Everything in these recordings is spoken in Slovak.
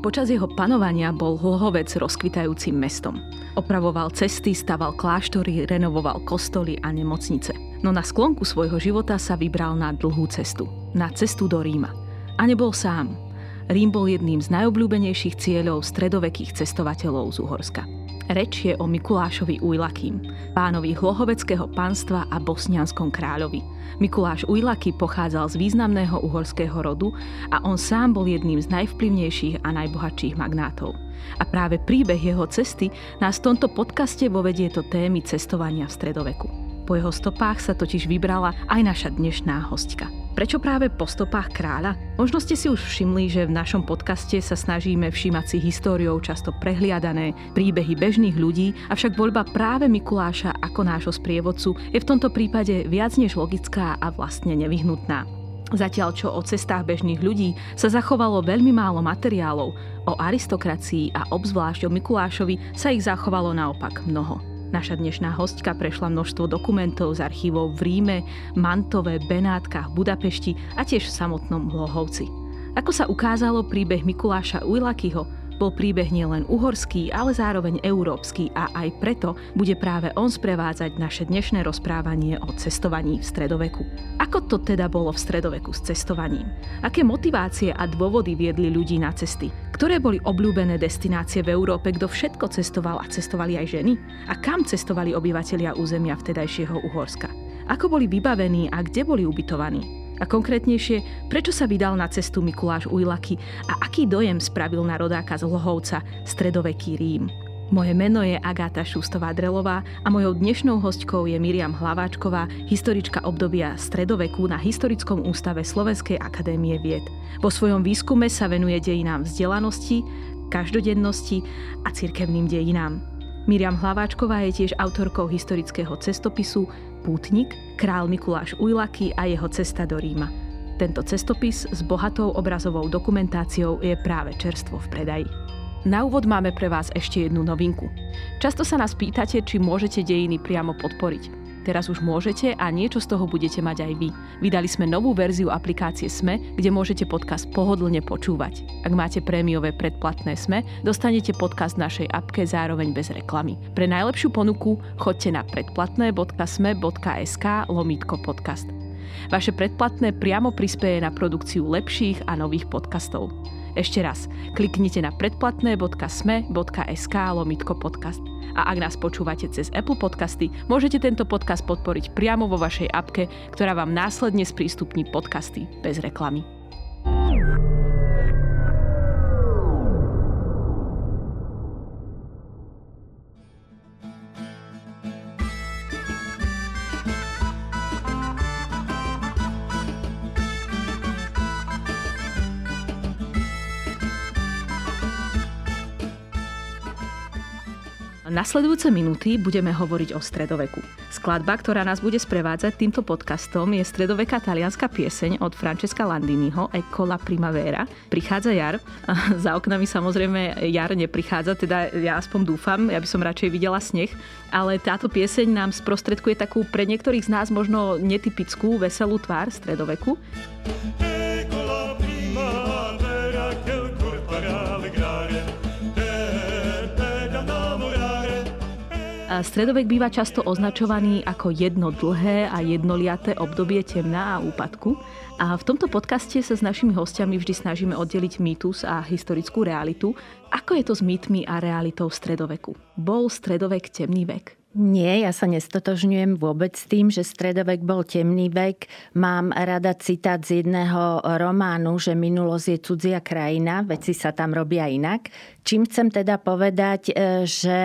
Počas jeho panovania bol Hlohovec rozkvitajúcim mestom. Opravoval cesty, staval kláštory, renovoval kostoly a nemocnice. No na sklonku svojho života sa vybral na dlhú cestu. Na cestu do Ríma. A nebol sám. Rím bol jedným z najobľúbenejších cieľov stredovekých cestovateľov z Uhorska. Reč je o Mikulášovi Ujlakým, pánovi hlohoveckého pánstva a bosnianskom kráľovi. Mikuláš Ujlaky pochádzal z významného uhorského rodu a on sám bol jedným z najvplyvnejších a najbohatších magnátov. A práve príbeh jeho cesty nás v tomto podcaste vovedie to témy cestovania v stredoveku. Po jeho stopách sa totiž vybrala aj naša dnešná hostka. Prečo práve po stopách kráľa? Možno ste si už všimli, že v našom podcaste sa snažíme všímať si históriou často prehliadané príbehy bežných ľudí, avšak voľba práve Mikuláša ako nášho sprievodcu je v tomto prípade viac než logická a vlastne nevyhnutná. Zatiaľ čo o cestách bežných ľudí sa zachovalo veľmi málo materiálov, o aristokracii a obzvlášť o Mikulášovi sa ich zachovalo naopak mnoho. Naša dnešná hostka prešla množstvo dokumentov z archívov v Ríme, Mantove, Benátkach, Budapešti a tiež v samotnom Hlohovci. Ako sa ukázalo, príbeh Mikuláša Ujlakyho bol príbeh nielen uhorský, ale zároveň európsky a aj preto bude práve on sprevádzať naše dnešné rozprávanie o cestovaní v stredoveku. Ako to teda bolo v stredoveku s cestovaním? Aké motivácie a dôvody viedli ľudí na cesty? Ktoré boli obľúbené destinácie v Európe, kto všetko cestoval a cestovali aj ženy? A kam cestovali obyvatelia územia vtedajšieho Uhorska? Ako boli vybavení a kde boli ubytovaní? A konkrétnejšie, prečo sa vydal na cestu Mikuláš Ujlaky a aký dojem spravil na rodáka z Lhovca stredoveký Rím. Moje meno je Agáta Šustová-Drelová a mojou dnešnou hostkou je Miriam Hlaváčková, historička obdobia stredoveku na Historickom ústave Slovenskej akadémie vied. Vo svojom výskume sa venuje dejinám vzdelanosti, každodennosti a cirkevným dejinám. Miriam Hlaváčková je tiež autorkou historického cestopisu Pútnik, král Mikuláš Ujlaky a jeho cesta do Ríma. Tento cestopis s bohatou obrazovou dokumentáciou je práve čerstvo v predaji. Na úvod máme pre vás ešte jednu novinku. Často sa nás pýtate, či môžete dejiny priamo podporiť. Teraz už môžete a niečo z toho budete mať aj vy. Vydali sme novú verziu aplikácie SME, kde môžete podcast pohodlne počúvať. Ak máte prémiové predplatné SME, dostanete podcast v našej apke zároveň bez reklamy. Pre najlepšiu ponuku choďte na predplatné.sme.sk lomítko podcast. Vaše predplatné priamo prispieje na produkciu lepších a nových podcastov. Ešte raz, kliknite na predplatné.sme.sk lomitko podcast. A ak nás počúvate cez Apple Podcasty, môžete tento podcast podporiť priamo vo vašej apke, ktorá vám následne sprístupní podcasty bez reklamy. Nasledujúce minúty budeme hovoriť o stredoveku. Skladba, ktorá nás bude sprevádzať týmto podcastom, je stredoveká talianská pieseň od Francesca Landiniho Ecco la primavera. Prichádza jar. Za oknami samozrejme jar neprichádza, teda ja aspoň dúfam, ja by som radšej videla sneh. Ale táto pieseň nám sprostredkuje takú pre niektorých z nás možno netypickú, veselú tvár stredoveku. Stredovek býva často označovaný ako jedno dlhé a jednoliaté obdobie temná a úpadku. A v tomto podcaste sa s našimi hostiami vždy snažíme oddeliť mýtus a historickú realitu. Ako je to s mýtmi a realitou stredoveku? Bol stredovek temný vek? Nie, ja sa nestotožňujem vôbec s tým, že stredovek bol temný vek. Mám rada citát z jedného románu, že minulosť je cudzia krajina, veci sa tam robia inak. Čím chcem teda povedať, e, že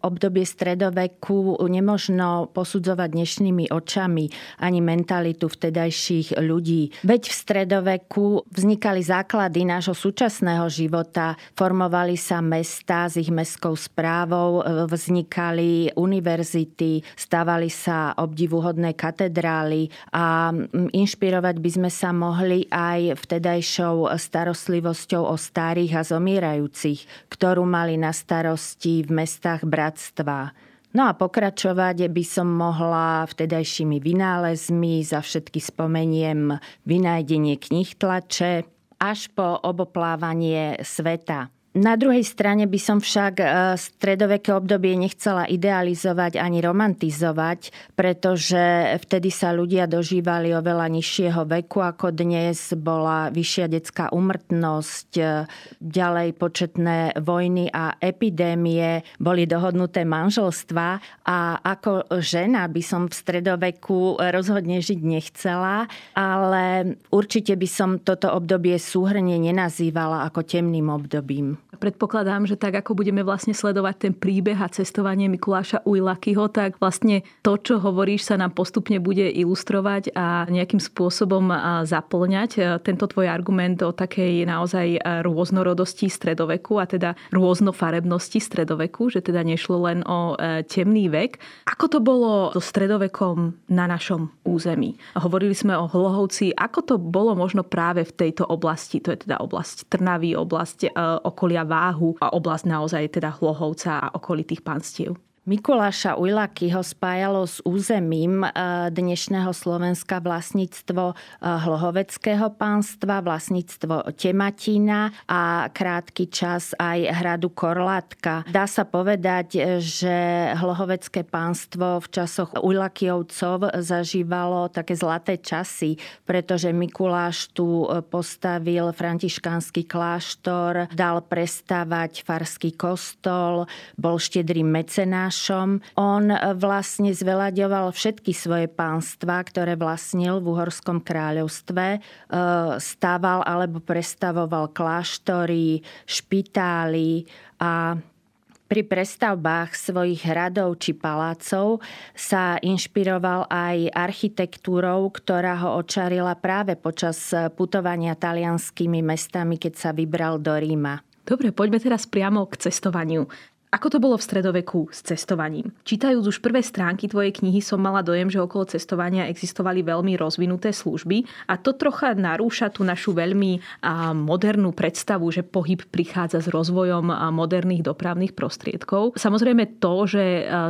obdobie stredoveku nemožno posudzovať dnešnými očami ani mentalitu vtedajších ľudí. Veď v stredoveku vznikali základy nášho súčasného života, formovali sa mesta s ich mestskou správou, vznikali univerzity, stavali sa obdivuhodné katedrály a inšpirovať by sme sa mohli aj vtedajšou starostlivosťou o starých a zomierajúcich, ktorú mali na starosti v mestách brat bratstva. No a pokračovať by som mohla vtedajšími vynálezmi, za všetky spomeniem vynájdenie knih tlače, až po oboplávanie sveta. Na druhej strane by som však e, stredoveké obdobie nechcela idealizovať ani romantizovať, pretože vtedy sa ľudia dožívali oveľa nižšieho veku ako dnes. Bola vyššia detská umrtnosť, e, ďalej početné vojny a epidémie, boli dohodnuté manželstva a ako žena by som v stredoveku rozhodne žiť nechcela, ale určite by som toto obdobie súhrne nenazývala ako temným obdobím. Predpokladám, že tak ako budeme vlastne sledovať ten príbeh a cestovanie Mikuláša Ujlakyho, tak vlastne to, čo hovoríš, sa nám postupne bude ilustrovať a nejakým spôsobom zaplňať tento tvoj argument o takej naozaj rôznorodosti stredoveku a teda rôznofarebnosti stredoveku, že teda nešlo len o e, temný vek. Ako to bolo so stredovekom na našom území? Hovorili sme o Hlohovci. Ako to bolo možno práve v tejto oblasti? To je teda oblasť Trnavy, oblasť e, okolia váhu a oblasť naozaj teda Hlohovca a okolitých panstiev. Mikuláša Ujlaky ho spájalo s územím e, dnešného Slovenska vlastníctvo e, Hlohoveckého pánstva, vlastníctvo Tematína a krátky čas aj hradu Korlátka. Dá sa povedať, že Hlohovecké pánstvo v časoch Ujlakyovcov zažívalo také zlaté časy, pretože Mikuláš tu postavil františkánsky kláštor, dal prestávať farský kostol, bol štedrým mecenáš Tomášom. On vlastne zvelaďoval všetky svoje pánstva, ktoré vlastnil v Uhorskom kráľovstve. E, stával alebo prestavoval kláštory, špitály a pri prestavbách svojich hradov či palácov sa inšpiroval aj architektúrou, ktorá ho očarila práve počas putovania talianskými mestami, keď sa vybral do Ríma. Dobre, poďme teraz priamo k cestovaniu. Ako to bolo v stredoveku s cestovaním? Čítajúc už prvé stránky tvojej knihy som mala dojem, že okolo cestovania existovali veľmi rozvinuté služby a to trocha narúša tú našu veľmi modernú predstavu, že pohyb prichádza s rozvojom moderných dopravných prostriedkov. Samozrejme to, že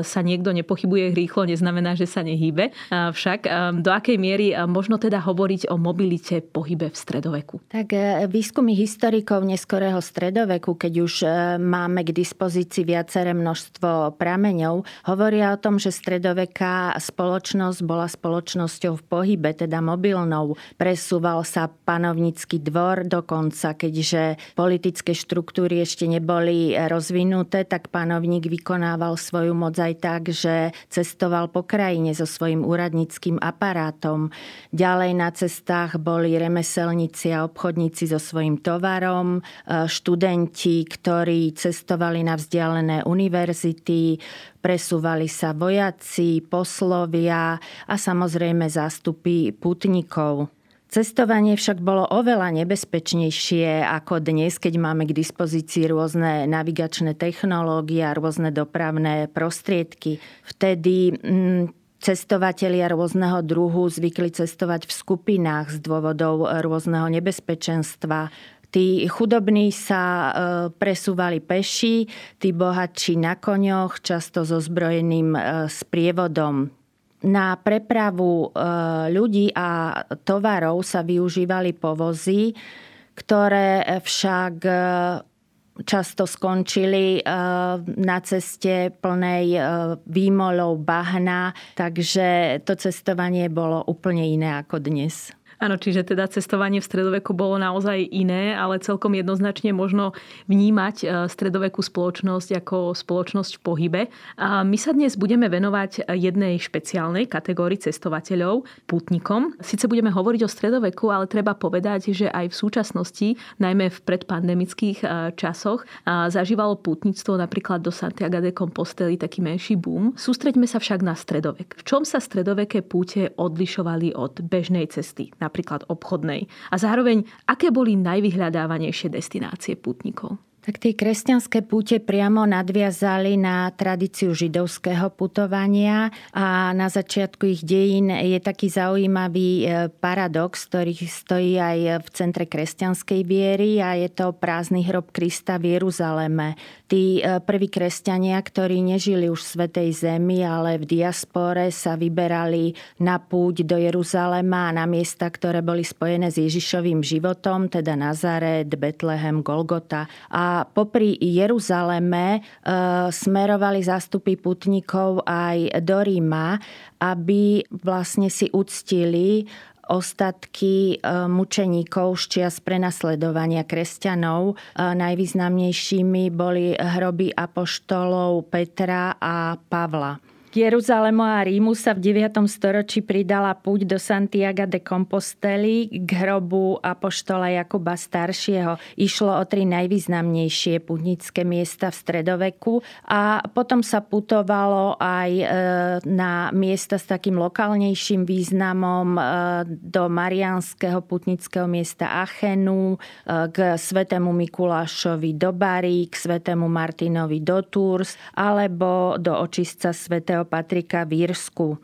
sa niekto nepochybuje rýchlo, neznamená, že sa nehýbe. Však do akej miery možno teda hovoriť o mobilite pohybe v stredoveku? Tak e, výskumy historikov neskorého stredoveku, keď už e, máme k dispozícii viaceré množstvo prameňov, hovoria o tom, že stredoveká spoločnosť bola spoločnosťou v pohybe, teda mobilnou. Presúval sa panovnícky dvor dokonca, keďže politické štruktúry ešte neboli rozvinuté, tak panovník vykonával svoju moc aj tak, že cestoval po krajine so svojím úradníckým aparátom. Ďalej na cestách boli remeselníci a obchodníci so svojím tovarom, študenti, ktorí cestovali na vzdialené vzdialené univerzity, presúvali sa vojaci, poslovia a samozrejme zástupy putníkov. Cestovanie však bolo oveľa nebezpečnejšie ako dnes, keď máme k dispozícii rôzne navigačné technológie a rôzne dopravné prostriedky. Vtedy mm, cestovatelia rôzneho druhu zvykli cestovať v skupinách z dôvodov rôzneho nebezpečenstva. Tí chudobní sa e, presúvali peši, tí bohatší na koňoch, často so zbrojeným e, sprievodom. Na prepravu e, ľudí a tovarov sa využívali povozy, ktoré však často skončili na ceste plnej výmolov bahna, takže to cestovanie bolo úplne iné ako dnes. Áno, čiže teda cestovanie v stredoveku bolo naozaj iné, ale celkom jednoznačne možno vnímať e, stredovekú spoločnosť ako spoločnosť v pohybe. A my sa dnes budeme venovať jednej špeciálnej kategórii cestovateľov, putnikom. Sice budeme hovoriť o stredoveku, ale treba povedať, že aj v súčasnosti, najmä v predpandemických e, časoch, zažívalo putníctvo napríklad do Santiago de Compostely taký menší boom. Sústreďme sa však na stredovek. V čom sa stredoveké púte odlišovali od bežnej cesty? Napríklad obchodnej. A zároveň, aké boli najvyhľadávanejšie destinácie putníkov? Tak tie kresťanské púte priamo nadviazali na tradíciu židovského putovania a na začiatku ich dejín je taký zaujímavý e, paradox, ktorý stojí aj v centre kresťanskej viery a je to prázdny hrob Krista v Jeruzaleme. Tí e, prví kresťania, ktorí nežili už v Svetej Zemi, ale v diaspore sa vyberali na púť do Jeruzalema a na miesta, ktoré boli spojené s Ježišovým životom, teda Nazaret, Betlehem, Golgota. A popri Jeruzaleme e, smerovali zástupy putníkov aj do Ríma, aby vlastne si uctili ostatky e, mučeníkov z čias prenasledovania kresťanov. E, najvýznamnejšími boli hroby apoštolov Petra a Pavla. K Jeruzalému a Rímu sa v 9. storočí pridala púť do Santiago de Composteli k hrobu apoštola Jakuba Staršieho. Išlo o tri najvýznamnejšie putnické miesta v stredoveku a potom sa putovalo aj e, na miesta s takým lokálnejším významom e, do marianského putnického miesta Achenu, e, k svetému Mikulášovi do Bary, k svetému Martinovi do Tours alebo do očistca svätého Patrika v Írsku.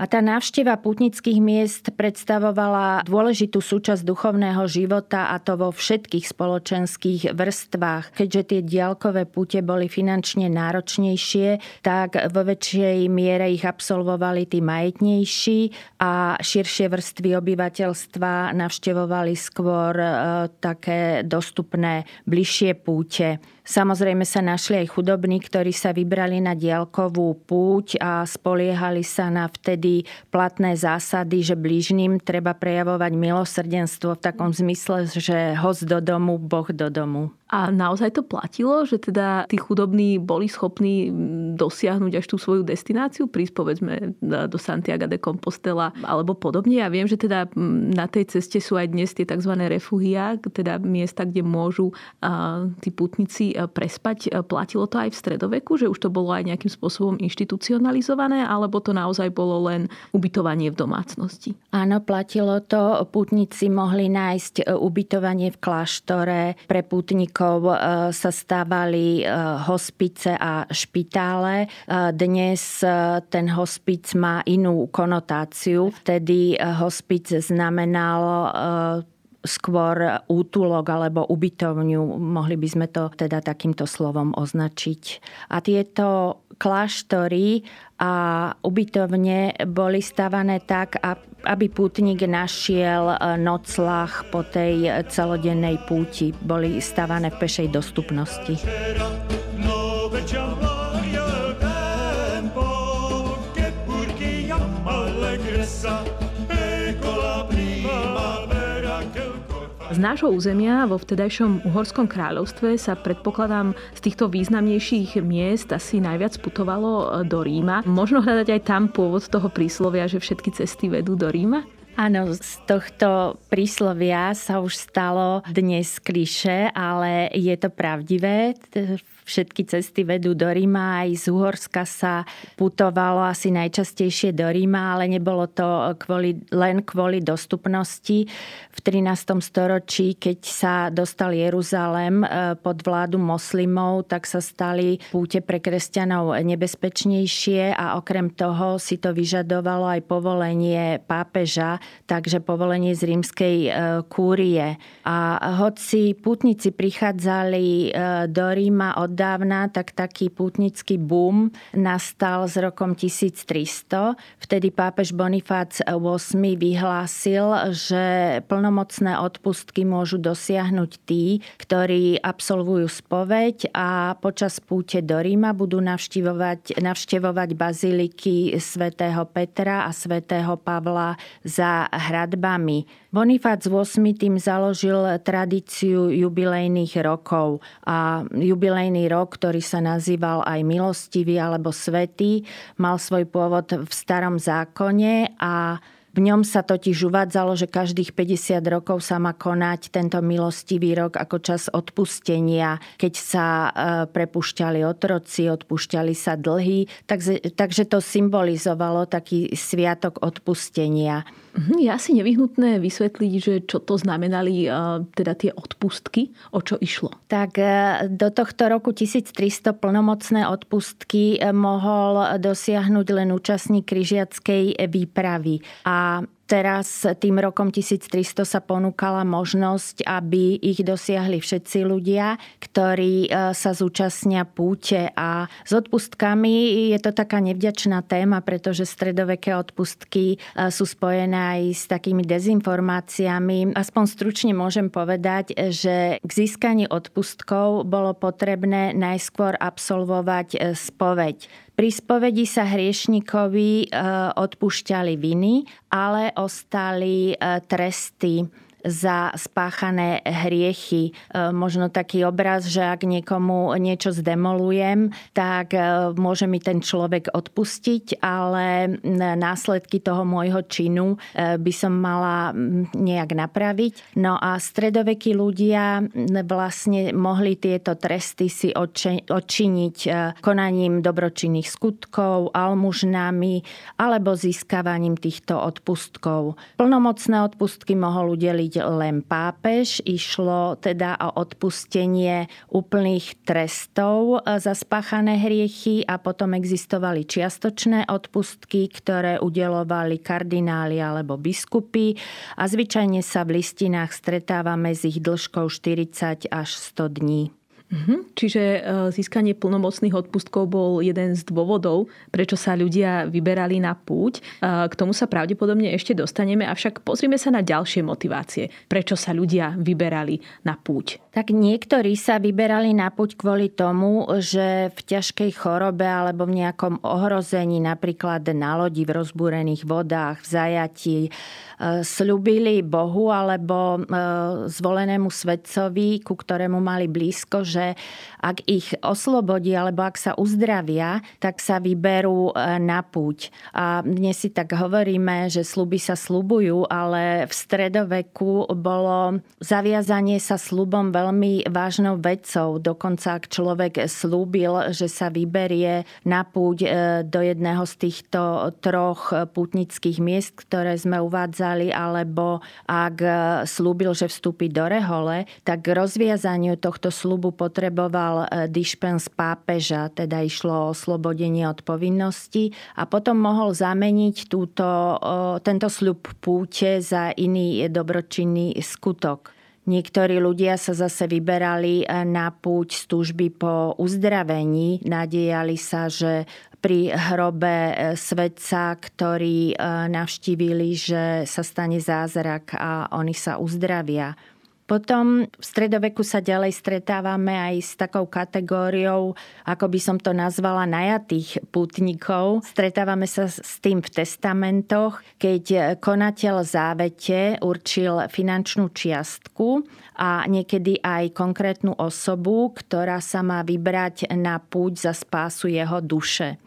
A tá návšteva putnických miest predstavovala dôležitú súčasť duchovného života a to vo všetkých spoločenských vrstvách. Keďže tie diálkové pute boli finančne náročnejšie, tak vo väčšej miere ich absolvovali tí majetnejší a širšie vrstvy obyvateľstva navštevovali skôr e, také dostupné bližšie púte. Samozrejme sa našli aj chudobní, ktorí sa vybrali na diálkovú púť a spoliehali sa na vtedy platné zásady, že blížnym treba prejavovať milosrdenstvo v takom zmysle, že host do domu, Boh do domu. A naozaj to platilo, že teda tí chudobní boli schopní dosiahnuť až tú svoju destináciu, prísť povedzme do Santiago de Compostela alebo podobne. Ja viem, že teda na tej ceste sú aj dnes tie tzv. refugia, teda miesta, kde môžu tí putníci prespať. Platilo to aj v stredoveku, že už to bolo aj nejakým spôsobom inštitucionalizované, alebo to naozaj bolo len ubytovanie v domácnosti? Áno, platilo to. Putníci mohli nájsť e, ubytovanie v kláštore pre putníkov rokov e, sa stávali e, hospice a špitále. E, dnes ten hospic má inú konotáciu. Vtedy hospic znamenalo skôr útulok alebo ubytovňu, mohli by sme to teda takýmto slovom označiť. A tieto kláštory a ubytovne boli stavané tak, aby pútnik našiel e, noclach po tej celodennej púti. Boli stavané v pešej dostupnosti. Z nášho územia vo vtedajšom Uhorskom kráľovstve sa predpokladám z týchto významnejších miest asi najviac putovalo e, do Ríma. Možno hľadať aj tam pôvod toho príslovia, že všetky cesty vedú do Ríma? Áno, z tohto príslovia sa už stalo dnes kliše, ale je to pravdivé všetky cesty vedú do Ríma. Aj z Uhorska sa putovalo asi najčastejšie do Ríma, ale nebolo to kvôli, len kvôli dostupnosti. V 13. storočí, keď sa dostal Jeruzalem e, pod vládu moslimov, tak sa stali púte pre kresťanov nebezpečnejšie a okrem toho si to vyžadovalo aj povolenie pápeža, takže povolenie z rímskej e, kúrie. A hoci pútnici prichádzali e, do Ríma od dávna, tak taký pútnický boom nastal s rokom 1300. Vtedy pápež Bonifác VIII vyhlásil, že plnomocné odpustky môžu dosiahnuť tí, ktorí absolvujú spoveď a počas púte do Ríma budú navštevovať, navštevovať baziliky svätého Petra a svätého Pavla za hradbami. Bonifác VIII tým založil tradíciu jubilejných rokov a jubilejný rok, ktorý sa nazýval aj milostivý alebo svetý, mal svoj pôvod v starom zákone a v ňom sa totiž uvádzalo, že každých 50 rokov sa má konať tento milostivý rok ako čas odpustenia, keď sa e, prepušťali otroci, odpúšťali sa dlhy. Takže, takže to symbolizovalo taký sviatok odpustenia. Mhm, je asi nevyhnutné vysvetliť, že čo to znamenali teda tie odpustky, o čo išlo. Tak e, do tohto roku 1300 plnomocné odpustky e, mohol dosiahnuť len účastník križiackej výpravy. A Um. Teraz tým rokom 1300 sa ponúkala možnosť, aby ich dosiahli všetci ľudia, ktorí e, sa zúčastnia púte a s odpustkami je to taká nevďačná téma, pretože stredoveké odpustky e, sú spojené aj s takými dezinformáciami. Aspoň stručne môžem povedať, že k získaniu odpustkov bolo potrebné najskôr absolvovať e, spoveď. Pri spovedi sa hriešnikovi odpúšťali viny, ale ostali tresty za spáchané hriechy. E, možno taký obraz, že ak niekomu niečo zdemolujem, tak e, môže mi ten človek odpustiť, ale následky toho môjho činu e, by som mala nejak napraviť. No a stredovekí ľudia vlastne mohli tieto tresty si odčiniť konaním dobročinných skutkov, almužnami alebo získavaním týchto odpustkov. Plnomocné odpustky mohol udeliť urobiť len pápež. Išlo teda o odpustenie úplných trestov e, za spáchané hriechy a potom existovali čiastočné odpustky, ktoré udelovali kardináli alebo biskupy a zvyčajne sa v listinách stretávame s ich dĺžkou 40 až 100 dní. Mhm. Čiže e, získanie plnomocných odpustkov bol jeden z dôvodov, prečo sa ľudia vyberali na púť. E, k tomu sa pravdepodobne ešte dostaneme, avšak pozrime sa na ďalšie motivácie, prečo sa ľudia vyberali na púť. Tak niektorí sa vyberali na púť kvôli tomu, že v ťažkej chorobe alebo v nejakom ohrození, napríklad na lodi v rozbúrených vodách, v zajatí, slúbili Bohu alebo e, zvolenému svetcovi, ku ktorému mali blízko, že ak ich oslobodí alebo ak sa uzdravia, tak sa vyberú e, na púť. A dnes si tak hovoríme, že sluby sa slubujú, ale v stredoveku bolo zaviazanie sa slubom veľmi vážnou vecou. Dokonca ak človek slúbil, že sa vyberie na púť e, do jedného z týchto troch pútnických miest, ktoré sme uvádzali, alebo ak slúbil, že vstúpi do rehole, tak k rozviazaniu tohto slubu potreboval e, dišpens pápeža, teda išlo o oslobodenie od povinnosti a potom mohol zameniť túto, tento sľub púte za iný dobročinný skutok. Niektorí ľudia sa zase vyberali e, na púť z túžby po uzdravení. Nadejali sa, že pri hrobe e, svedca, ktorí e, navštívili, že sa stane zázrak a oni sa uzdravia. Potom v stredoveku sa ďalej stretávame aj s takou kategóriou, ako by som to nazvala, najatých pútnikov. Stretávame sa s tým v testamentoch, keď konateľ závete určil finančnú čiastku a niekedy aj konkrétnu osobu, ktorá sa má vybrať na púť za spásu jeho duše.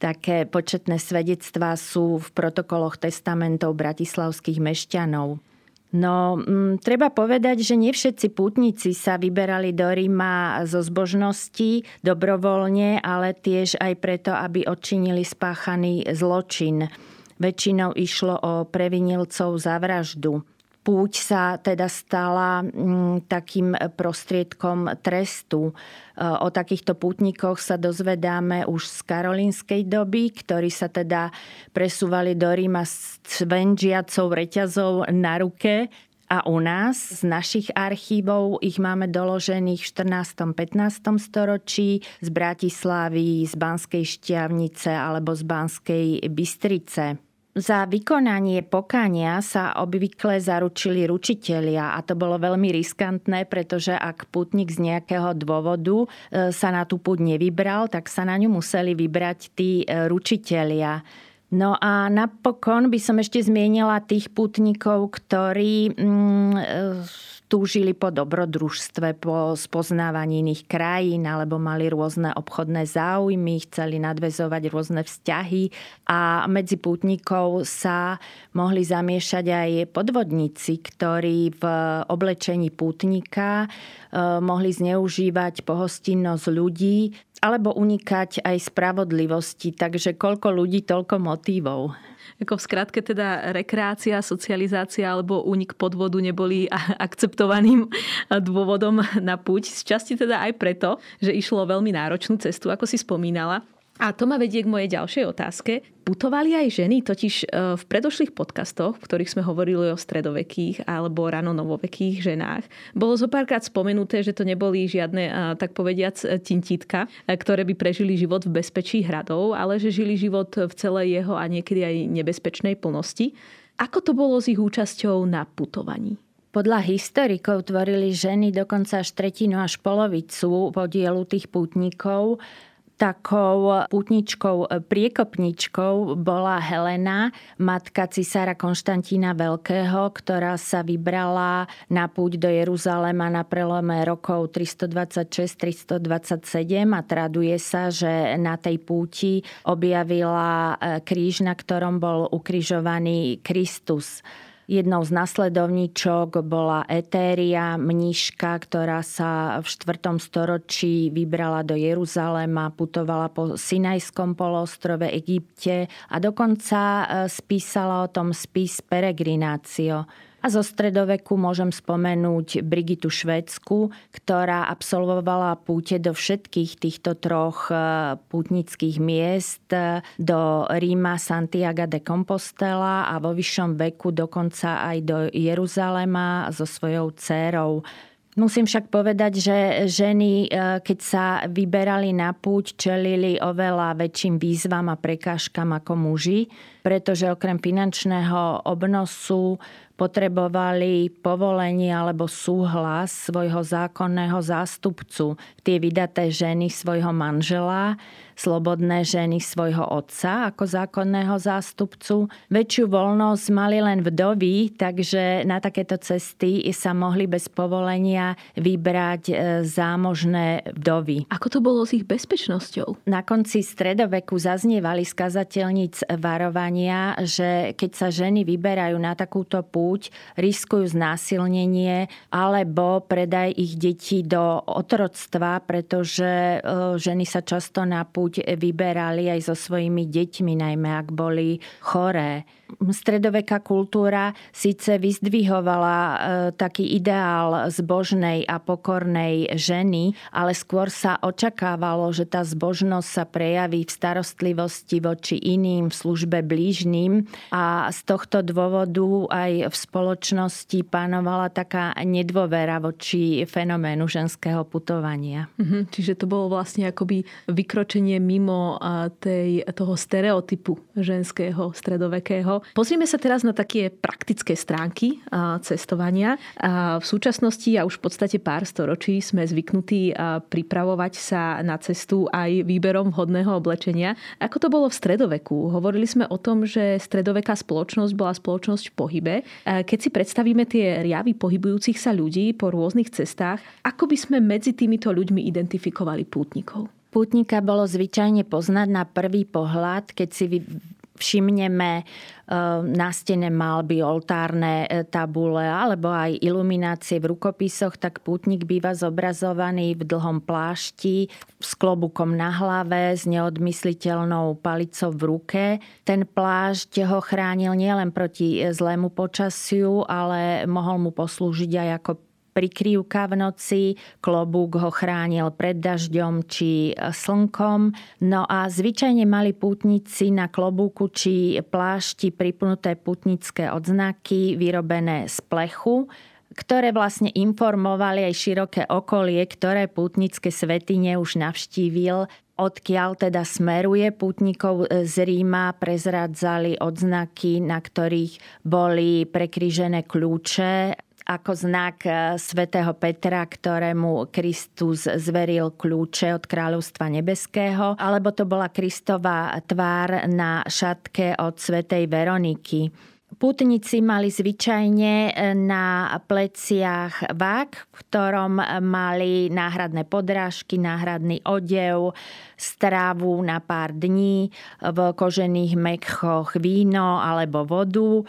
Také početné svedectvá sú v protokoloch testamentov bratislavských mešťanov. No, m, mm, treba povedať, že nie všetci pútnici sa vyberali do Ríma zo zbožnosti dobrovoľne, ale tiež aj preto, aby odčinili spáchaný zločin. Väčšinou išlo o previnilcov za vraždu púť sa teda stala mm, takým prostriedkom trestu. E, o takýchto pútnikoch sa dozvedáme už z karolínskej doby, ktorí sa teda presúvali do Ríma s cvenžiacou reťazou na ruke a u nás z našich archívov ich máme doložených v 14. 15. storočí z Bratislavy, z Banskej šťavnice alebo z Banskej Bystrice. Za vykonanie pokania sa obvykle zaručili ručitelia a to bolo veľmi riskantné, pretože ak putník z nejakého dôvodu e, sa na tú púť nevybral, tak sa na ňu museli vybrať tí e, ručitelia. No a napokon by som ešte zmienila tých putníkov, ktorí mm, e, túžili po dobrodružstve, po spoznávaní iných krajín alebo mali rôzne obchodné záujmy, chceli nadvezovať rôzne vzťahy a medzi pútnikov sa mohli zamiešať aj podvodníci, ktorí v oblečení pútnika e, mohli zneužívať pohostinnosť ľudí alebo unikať aj spravodlivosti. Takže koľko ľudí, toľko motívov. Ako v skratke teda rekreácia, socializácia alebo únik podvodu neboli akceptovaným dôvodom na púť. Z časti teda aj preto, že išlo veľmi náročnú cestu, ako si spomínala. A to ma vedie k mojej ďalšej otázke. Putovali aj ženy, totiž e, v predošlých podcastoch, v ktorých sme hovorili o stredovekých alebo rano novovekých ženách, bolo zo spomenuté, že to neboli žiadne, e, tak povediac, tintítka, e, ktoré by prežili život v bezpečí hradov, ale že žili život v celej jeho a niekedy aj nebezpečnej plnosti. Ako to bolo s ich účasťou na putovaní? Podľa historikov tvorili ženy dokonca až tretinu až polovicu podielu tých pútnikov takou putničkou, priekopničkou bola Helena, matka cisára Konštantína Veľkého, ktorá sa vybrala na púť do Jeruzalema na prelome rokov 326-327 a traduje sa, že na tej púti objavila e, kríž, na ktorom bol ukrižovaný Kristus. Jednou z nasledovníčok bola Etéria, mniška, ktorá sa v 4. storočí vybrala do Jeruzalema, putovala po Sinajskom polostrove Egypte a dokonca e, spísala o tom spis Peregrinácio. A zo stredoveku môžem spomenúť Brigitu Švedsku, ktorá absolvovala púte do všetkých týchto troch e, pútnických miest, e, do Ríma, Santiago de Compostela a vo vyššom veku dokonca aj do Jeruzalema so svojou dcérou. Musím však povedať, že ženy, e, keď sa vyberali na púť, čelili oveľa väčším výzvam a prekážkam ako muži, pretože okrem finančného obnosu potrebovali povolenie alebo súhlas svojho zákonného zástupcu. Tie vydaté ženy svojho manžela slobodné ženy svojho otca ako zákonného zástupcu. Väčšiu voľnosť mali len vdovy, takže na takéto cesty sa mohli bez povolenia vybrať e, zámožné vdovy. Ako to bolo s ich bezpečnosťou? Na konci stredoveku zaznievali z kazateľnic varovania, že keď sa ženy vyberajú na takúto púť, riskujú znásilnenie alebo predaj ich detí do otroctva, pretože e, ženy sa často na púť buď vyberali aj so svojimi deťmi, najmä ak boli choré stredoveká kultúra síce vyzdvihovala e, taký ideál zbožnej a pokornej ženy, ale skôr sa očakávalo, že tá zbožnosť sa prejaví v starostlivosti voči iným, v službe blížnym a z tohto dôvodu aj v spoločnosti panovala taká nedôvera voči fenoménu ženského putovania. Mhm, čiže to bolo vlastne akoby vykročenie mimo tej, toho stereotypu ženského stredovekého Pozrieme sa teraz na také praktické stránky cestovania. V súčasnosti a už v podstate pár storočí sme zvyknutí pripravovať sa na cestu aj výberom vhodného oblečenia. Ako to bolo v stredoveku? Hovorili sme o tom, že stredoveká spoločnosť bola spoločnosť v pohybe. Keď si predstavíme tie riavy pohybujúcich sa ľudí po rôznych cestách, ako by sme medzi týmito ľuďmi identifikovali pútnikov? Pútnika bolo zvyčajne poznať na prvý pohľad, keď si všimneme e, na stene malby, oltárne e, tabule alebo aj iluminácie v rukopisoch, tak pútnik býva zobrazovaný v dlhom plášti s klobukom na hlave, s neodmysliteľnou palicou v ruke. Ten plášť ho chránil nielen proti zlému počasiu, ale mohol mu poslúžiť aj ako prikryvka v noci, klobúk ho chránil pred dažďom či slnkom. No a zvyčajne mali pútnici na klobúku či plášti pripnuté putnické odznaky vyrobené z plechu, ktoré vlastne informovali aj široké okolie, ktoré pútnické svetine už navštívil odkiaľ teda smeruje pútnikov z Ríma, prezradzali odznaky, na ktorých boli prekrížené kľúče ako znak e, svätého Petra, ktorému Kristus zveril kľúče od kráľovstva nebeského, alebo to bola Kristová tvár na šatke od svätej Veroniky. Pútnici mali zvyčajne e, na pleciach vák, v ktorom mali náhradné podrážky, náhradný odev, strávu na pár dní, v kožených mekchoch víno alebo vodu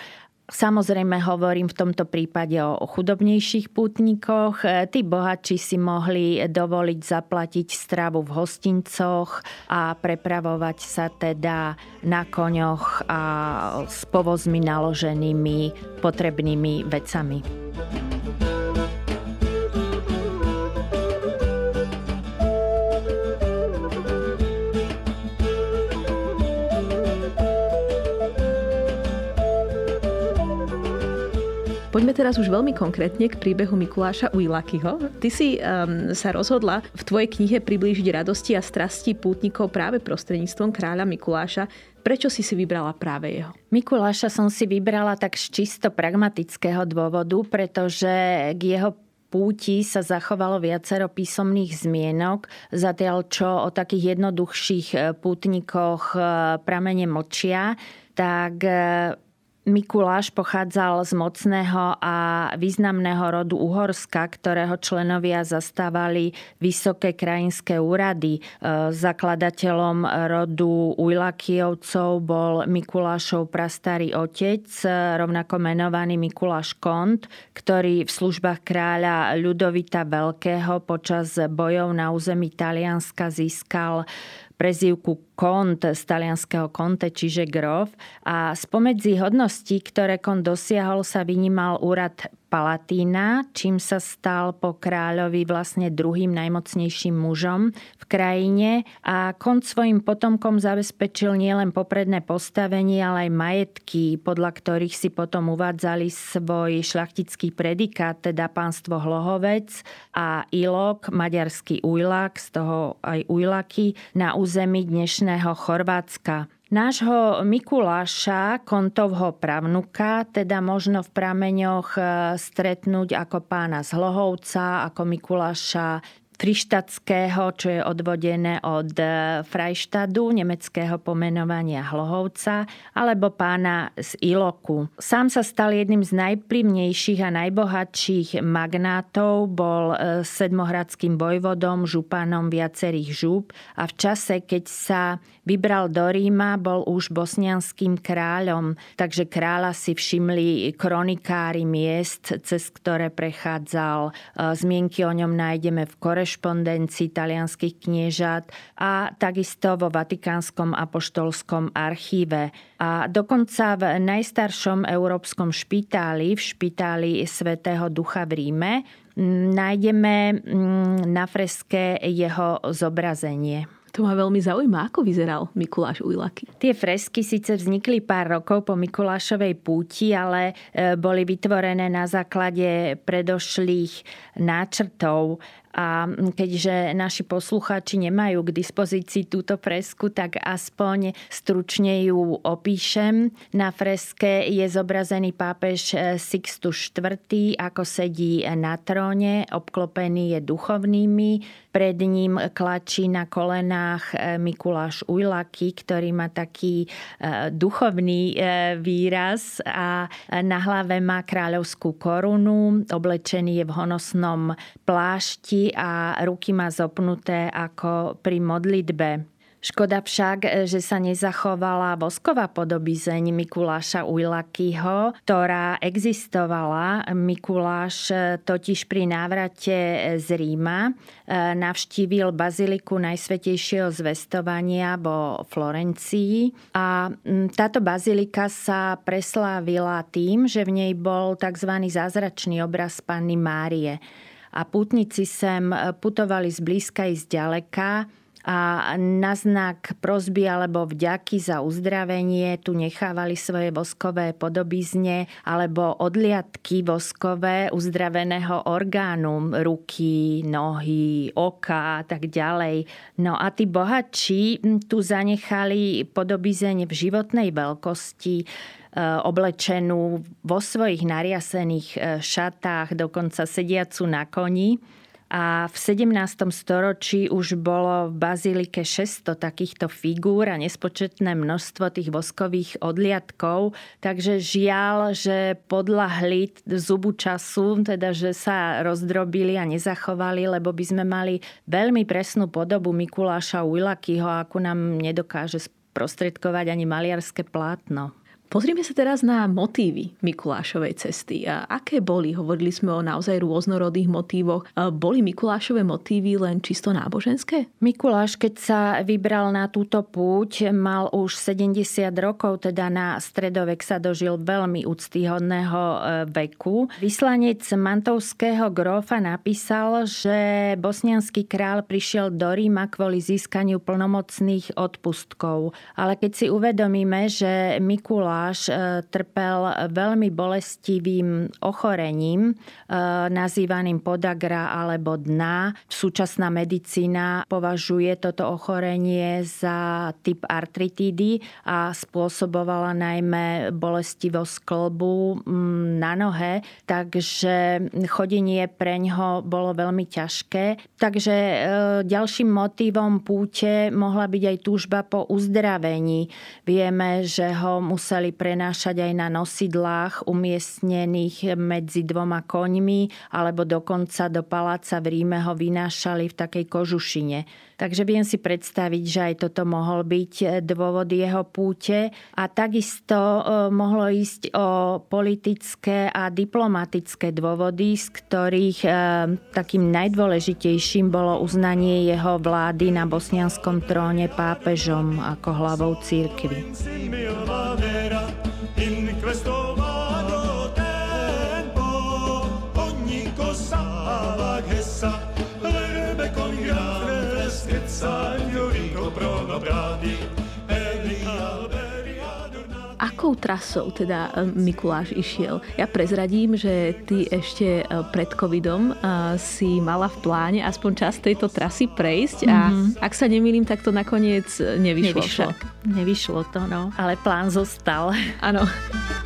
Samozrejme hovorím v tomto prípade o chudobnejších pútnikoch. E, tí bohatší si mohli dovoliť zaplatiť stravu v hostincoch a prepravovať sa teda na koňoch a s povozmi naloženými potrebnými vecami. Poďme teraz už veľmi konkrétne k príbehu Mikuláša Ujlakyho. Ty si um, sa rozhodla v tvojej knihe priblížiť radosti a strasti pútnikov práve prostredníctvom kráľa Mikuláša. Prečo si si vybrala práve jeho? Mikuláša som si vybrala tak z čisto pragmatického dôvodu, pretože k jeho púti sa zachovalo viacero písomných zmienok, zatiaľ čo o takých jednoduchších eh, pútnikoch eh, pramene močia, tak eh, Mikuláš pochádzal z mocného a významného rodu Uhorska, ktorého členovia zastávali vysoké krajinské úrady. E, zakladateľom rodu Ujlakijovcov bol Mikulášov prastarý otec, rovnako menovaný Mikuláš Kont, ktorý v službách kráľa Ľudovita Veľkého počas bojov na území Talianska získal prezývku kont z talianského konte, čiže grof. A spomedzi hodností, ktoré kont dosiahol, sa vynímal úrad Palatína, čím sa stal po kráľovi vlastne druhým najmocnejším mužom v krajine a kont svojim potomkom zabezpečil nielen popredné postavenie, ale aj majetky, podľa ktorých si potom uvádzali svoj šlachtický predikát, teda pánstvo Hlohovec a Ilok, maďarský ujlak, z toho aj ujlaky, na území dnešného Chorvátska. Nášho Mikuláša, kontovho pravnuka, teda možno v prameňoch e, stretnúť ako pána z Hlohovca, ako Mikuláša Frištatského, čo je odvodené od e, Freištadu, nemeckého pomenovania Hlohovca, alebo pána z Iloku. Sám sa stal jedným z najplivnejších a najbohatších magnátov, bol e, sedmohradským vojvodom, županom viacerých žúb a v čase, keď sa vybral do Ríma, bol už bosnianským kráľom, takže kráľa si všimli kronikári miest, cez ktoré prechádzal. E, zmienky o ňom nájdeme v Koreš korešpondencii talianských kniežat a takisto vo Vatikánskom apoštolskom archíve. A dokonca v najstaršom európskom špitáli, v špitáli Svetého Ducha v Ríme, nájdeme na freske jeho zobrazenie. To ma veľmi zaujíma, ako vyzeral Mikuláš Ujlaky. Tie fresky síce vznikli pár rokov po Mikulášovej púti, ale e, boli vytvorené na základe predošlých náčrtov a keďže naši poslucháči nemajú k dispozícii túto fresku, tak aspoň stručne ju opíšem. Na freske je zobrazený pápež Sixtus IV, ako sedí na tróne, obklopený je duchovnými. Pred ním klačí na kolenách Mikuláš Ujlaky, ktorý má taký e, duchovný e, výraz a na hlave má kráľovskú korunu, oblečený je v honosnom plášti a ruky má zopnuté ako pri modlitbe. Škoda však, že sa nezachovala vosková podobizeň Mikuláša Ujlakyho, ktorá existovala. Mikuláš totiž pri návrate z Ríma e, navštívil baziliku Najsvetejšieho zvestovania vo Florencii a táto bazilika sa preslávila tým, že v nej bol tzv. zázračný obraz Panny Márie a putníci sem putovali z blízka i z ďaleka a na znak prosby alebo vďaky za uzdravenie tu nechávali svoje voskové podobizne alebo odliadky voskové uzdraveného orgánu, ruky, nohy, oka a tak ďalej. No a tí bohatší tu zanechali podobizeň v životnej veľkosti, E, oblečenú vo svojich nariasených e, šatách, dokonca sediacu na koni. A v 17. storočí už bolo v bazilike 600 takýchto figúr a nespočetné množstvo tých voskových odliadkov. Takže žiaľ, že podľahli zubu času, teda že sa rozdrobili a nezachovali, lebo by sme mali veľmi presnú podobu Mikuláša Ujlakyho, ako nám nedokáže sprostredkovať ani maliarské plátno. Pozrime sa teraz na motívy Mikulášovej cesty. A aké boli? Hovorili sme o naozaj rôznorodých motívoch. Boli Mikulášové motívy len čisto náboženské? Mikuláš, keď sa vybral na túto púť, mal už 70 rokov, teda na stredovek sa dožil veľmi úctyhodného e, veku. Vyslanec mantovského grófa napísal, že bosnianský král prišiel do Ríma kvôli získaniu plnomocných odpustkov. Ale keď si uvedomíme, že Mikulá Mikuláš trpel veľmi bolestivým ochorením, nazývaným podagra alebo dna. Súčasná medicína považuje toto ochorenie za typ artritídy a spôsobovala najmä bolestivosť klbu na nohe, takže chodenie pre ňo bolo veľmi ťažké. Takže e, ďalším motivom púte mohla byť aj túžba po uzdravení. Vieme, že ho museli prenášať aj na nosidlách umiestnených medzi dvoma koňmi, alebo dokonca do paláca v Ríme ho vynášali v takej kožušine. Takže viem si predstaviť, že aj toto mohol byť e, dôvod jeho púte. A takisto e, mohlo ísť o politické a diplomatické dôvody, z ktorých e, takým najdôležitejším bolo uznanie jeho vlády na bosnianskom tróne pápežom ako hlavou církvy. Akou trasou teda e, Mikuláš išiel? Ja prezradím, že ty ešte e, pred covidom e, si mala v pláne aspoň čas tejto trasy prejsť a mm-hmm. ak sa nemýlim, tak to nakoniec nevyšlo. Nevyšlo, však. nevyšlo to, no. Ale plán zostal. Áno.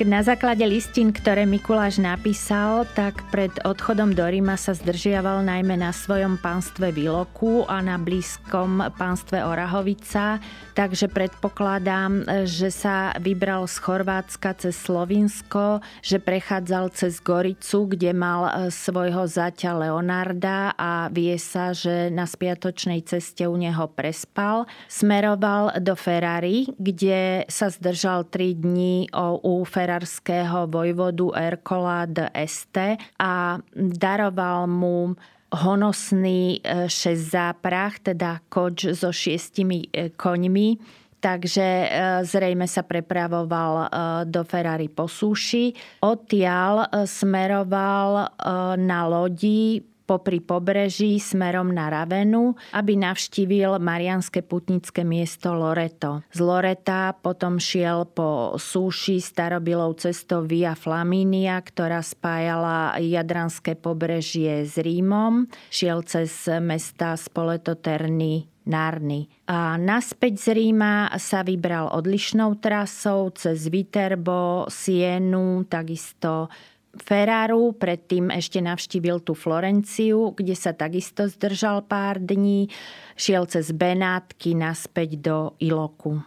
Na základe listín, ktoré Mikuláš napísal, tak pred odchodom do Ríma sa zdržiaval najmä na svojom pánstve Viloku a na blízkom pánstve Orahovica, takže predpokladám, že sa vybral z Chorvátska cez Slovinsko, že prechádzal cez Goricu, kde mal e, svojho zaťa Leonarda a vie sa, že na spiatočnej ceste u neho prespal. Smeroval do Ferrari, kde sa zdržal 3 dní u ferarského vojvodu Erkola de Este a daroval mu honosný e, šesť záprach, teda koč so šiestimi e, koňmi, takže e, zrejme sa prepravoval do Ferrari po súši. Odtiaľ smeroval na lodi popri pobreží smerom na Ravenu, aby navštívil marianské putnické miesto Loreto. Z Loreta potom šiel po súši starobilou cestou Via Flaminia, ktorá spájala Jadranské pobrežie s Rímom. Šiel cez mesta Spoleto Terny Nárny. A naspäť z Ríma sa vybral odlišnou trasou cez Viterbo, Sienu, takisto Ferraru, predtým ešte navštívil tú Florenciu, kde sa takisto zdržal pár dní, šiel cez Benátky naspäť do Iloku.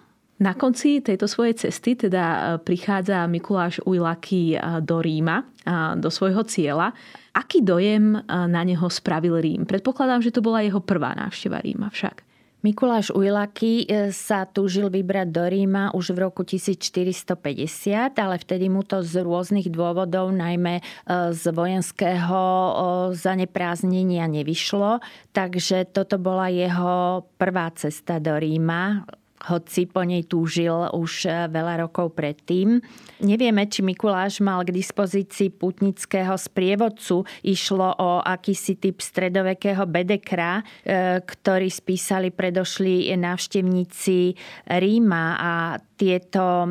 Na konci tejto svojej cesty teda e, prichádza Mikuláš Ujlaky e, do Ríma, e, do svojho cieľa. Aký dojem na neho spravil Rím? Predpokladám, že to bola jeho prvá návšteva Ríma však. Mikuláš Ujlaky e, sa túžil vybrať do Ríma už v roku 1450, ale vtedy mu to z rôznych dôvodov, najmä e, z vojenského zanepráznenia nevyšlo. Takže toto bola jeho prvá cesta do Ríma hoci po nej túžil už eh, veľa rokov predtým. Nevieme, či Mikuláš mal k dispozícii putnického sprievodcu. Išlo o akýsi typ stredovekého bedekra, eh, ktorý spísali predošli návštevníci Ríma a tieto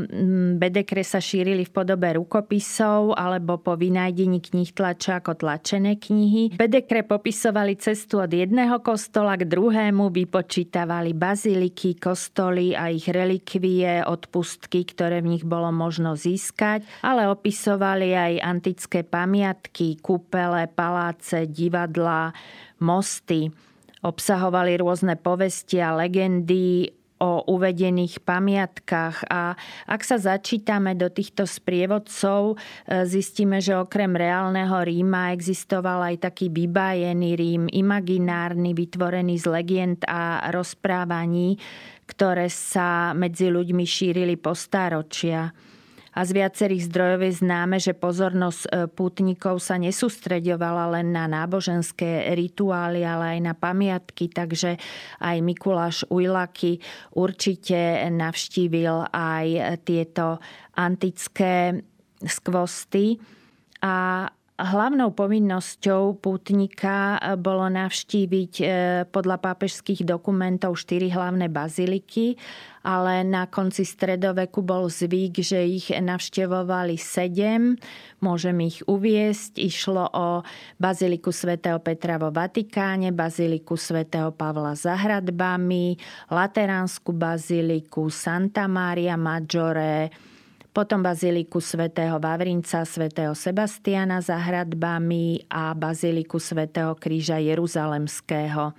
bedekre sa šírili v podobe rukopisov alebo po vynájdení knih tlača ako tlačené knihy. Bedekre popisovali cestu od jedného kostola k druhému, vypočítavali baziliky, kostoly a ich relikvie, odpustky, ktoré v nich bolo možno získať, ale opisovali aj antické pamiatky, kúpele, paláce, divadlá, mosty. Obsahovali rôzne povesti a legendy o uvedených pamiatkách a ak sa začítame do týchto sprievodcov, e, zistíme, že okrem reálneho Ríma existoval aj taký vybájený Rím, imaginárny, vytvorený z legend a rozprávaní, ktoré sa medzi ľuďmi šírili po stáročia a z viacerých zdrojov je známe, že pozornosť e, pútnikov sa nesústreďovala len na náboženské rituály, ale aj na pamiatky, takže aj Mikuláš Ujlaky určite navštívil aj tieto antické skvosty. A Hlavnou povinnosťou pútnika bolo navštíviť podľa pápežských dokumentov štyri hlavné baziliky ale na konci stredoveku bol zvyk, že ich navštevovali sedem. Môžem ich uviesť. Išlo o Baziliku svätého Petra vo Vatikáne, Baziliku svätého Pavla za hradbami, Lateránsku baziliku, Santa Maria Maggiore, potom baziliku svätého Vavrinca, svätého Sebastiana za hradbami a baziliku svätého Kríža Jeruzalemského.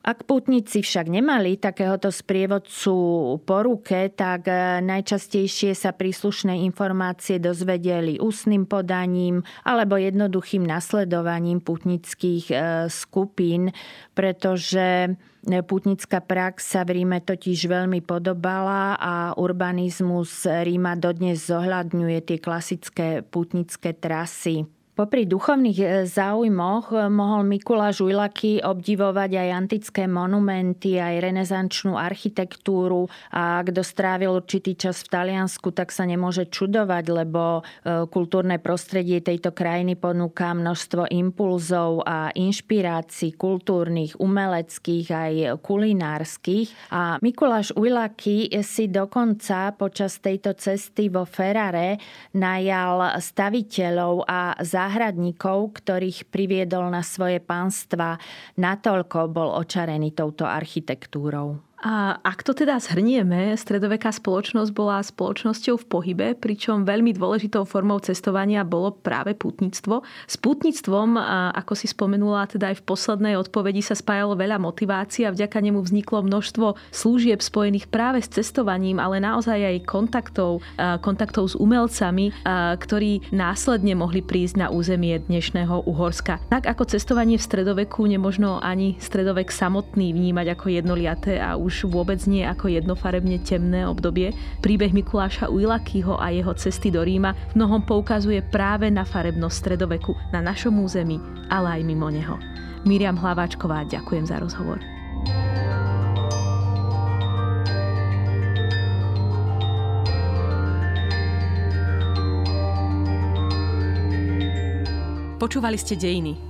Ak pútnici však nemali takéhoto sprievodcu po ruke, tak e, najčastejšie sa príslušné informácie dozvedeli ústnym podaním alebo jednoduchým nasledovaním pútnických e, skupín, pretože Putnická prax sa v Ríme totiž veľmi podobala a urbanizmus Ríma dodnes zohľadňuje tie klasické putnické trasy. Popri duchovných e, záujmoch e, mohol Mikuláš Ujlaky obdivovať aj antické monumenty, aj renesančnú architektúru a kto strávil určitý čas v Taliansku, tak sa nemôže čudovať, lebo e, kultúrne prostredie tejto krajiny ponúka množstvo impulzov a inšpirácií kultúrnych, umeleckých aj kulinárskych. A Mikuláš Ujlaky si dokonca počas tejto cesty vo Ferrare najal staviteľov a záhradníkov záhradníkov, ktorých priviedol na svoje pánstva, natoľko bol očarený touto architektúrou. A ak to teda zhrnieme, stredoveká spoločnosť bola spoločnosťou v pohybe, pričom veľmi dôležitou formou cestovania bolo práve putníctvo. S putníctvom, ako si spomenula, teda aj v poslednej odpovedi sa spájalo veľa motivácií a vďaka nemu vzniklo množstvo služieb spojených práve s cestovaním, ale naozaj aj kontaktov, kontaktov s umelcami, ktorí následne mohli prísť na územie dnešného Uhorska. Tak ako cestovanie v stredoveku nemožno ani stredovek samotný vnímať ako jednoliaté a už už vôbec nie ako jednofarebne temné obdobie. Príbeh Mikuláša Ujlakyho a jeho cesty do Ríma mnohom poukazuje práve na farebnosť stredoveku na našom území, ale aj mimo neho. Miriam Hlaváčková, ďakujem za rozhovor. Počúvali ste Dejiny,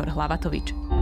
Hlavatovič.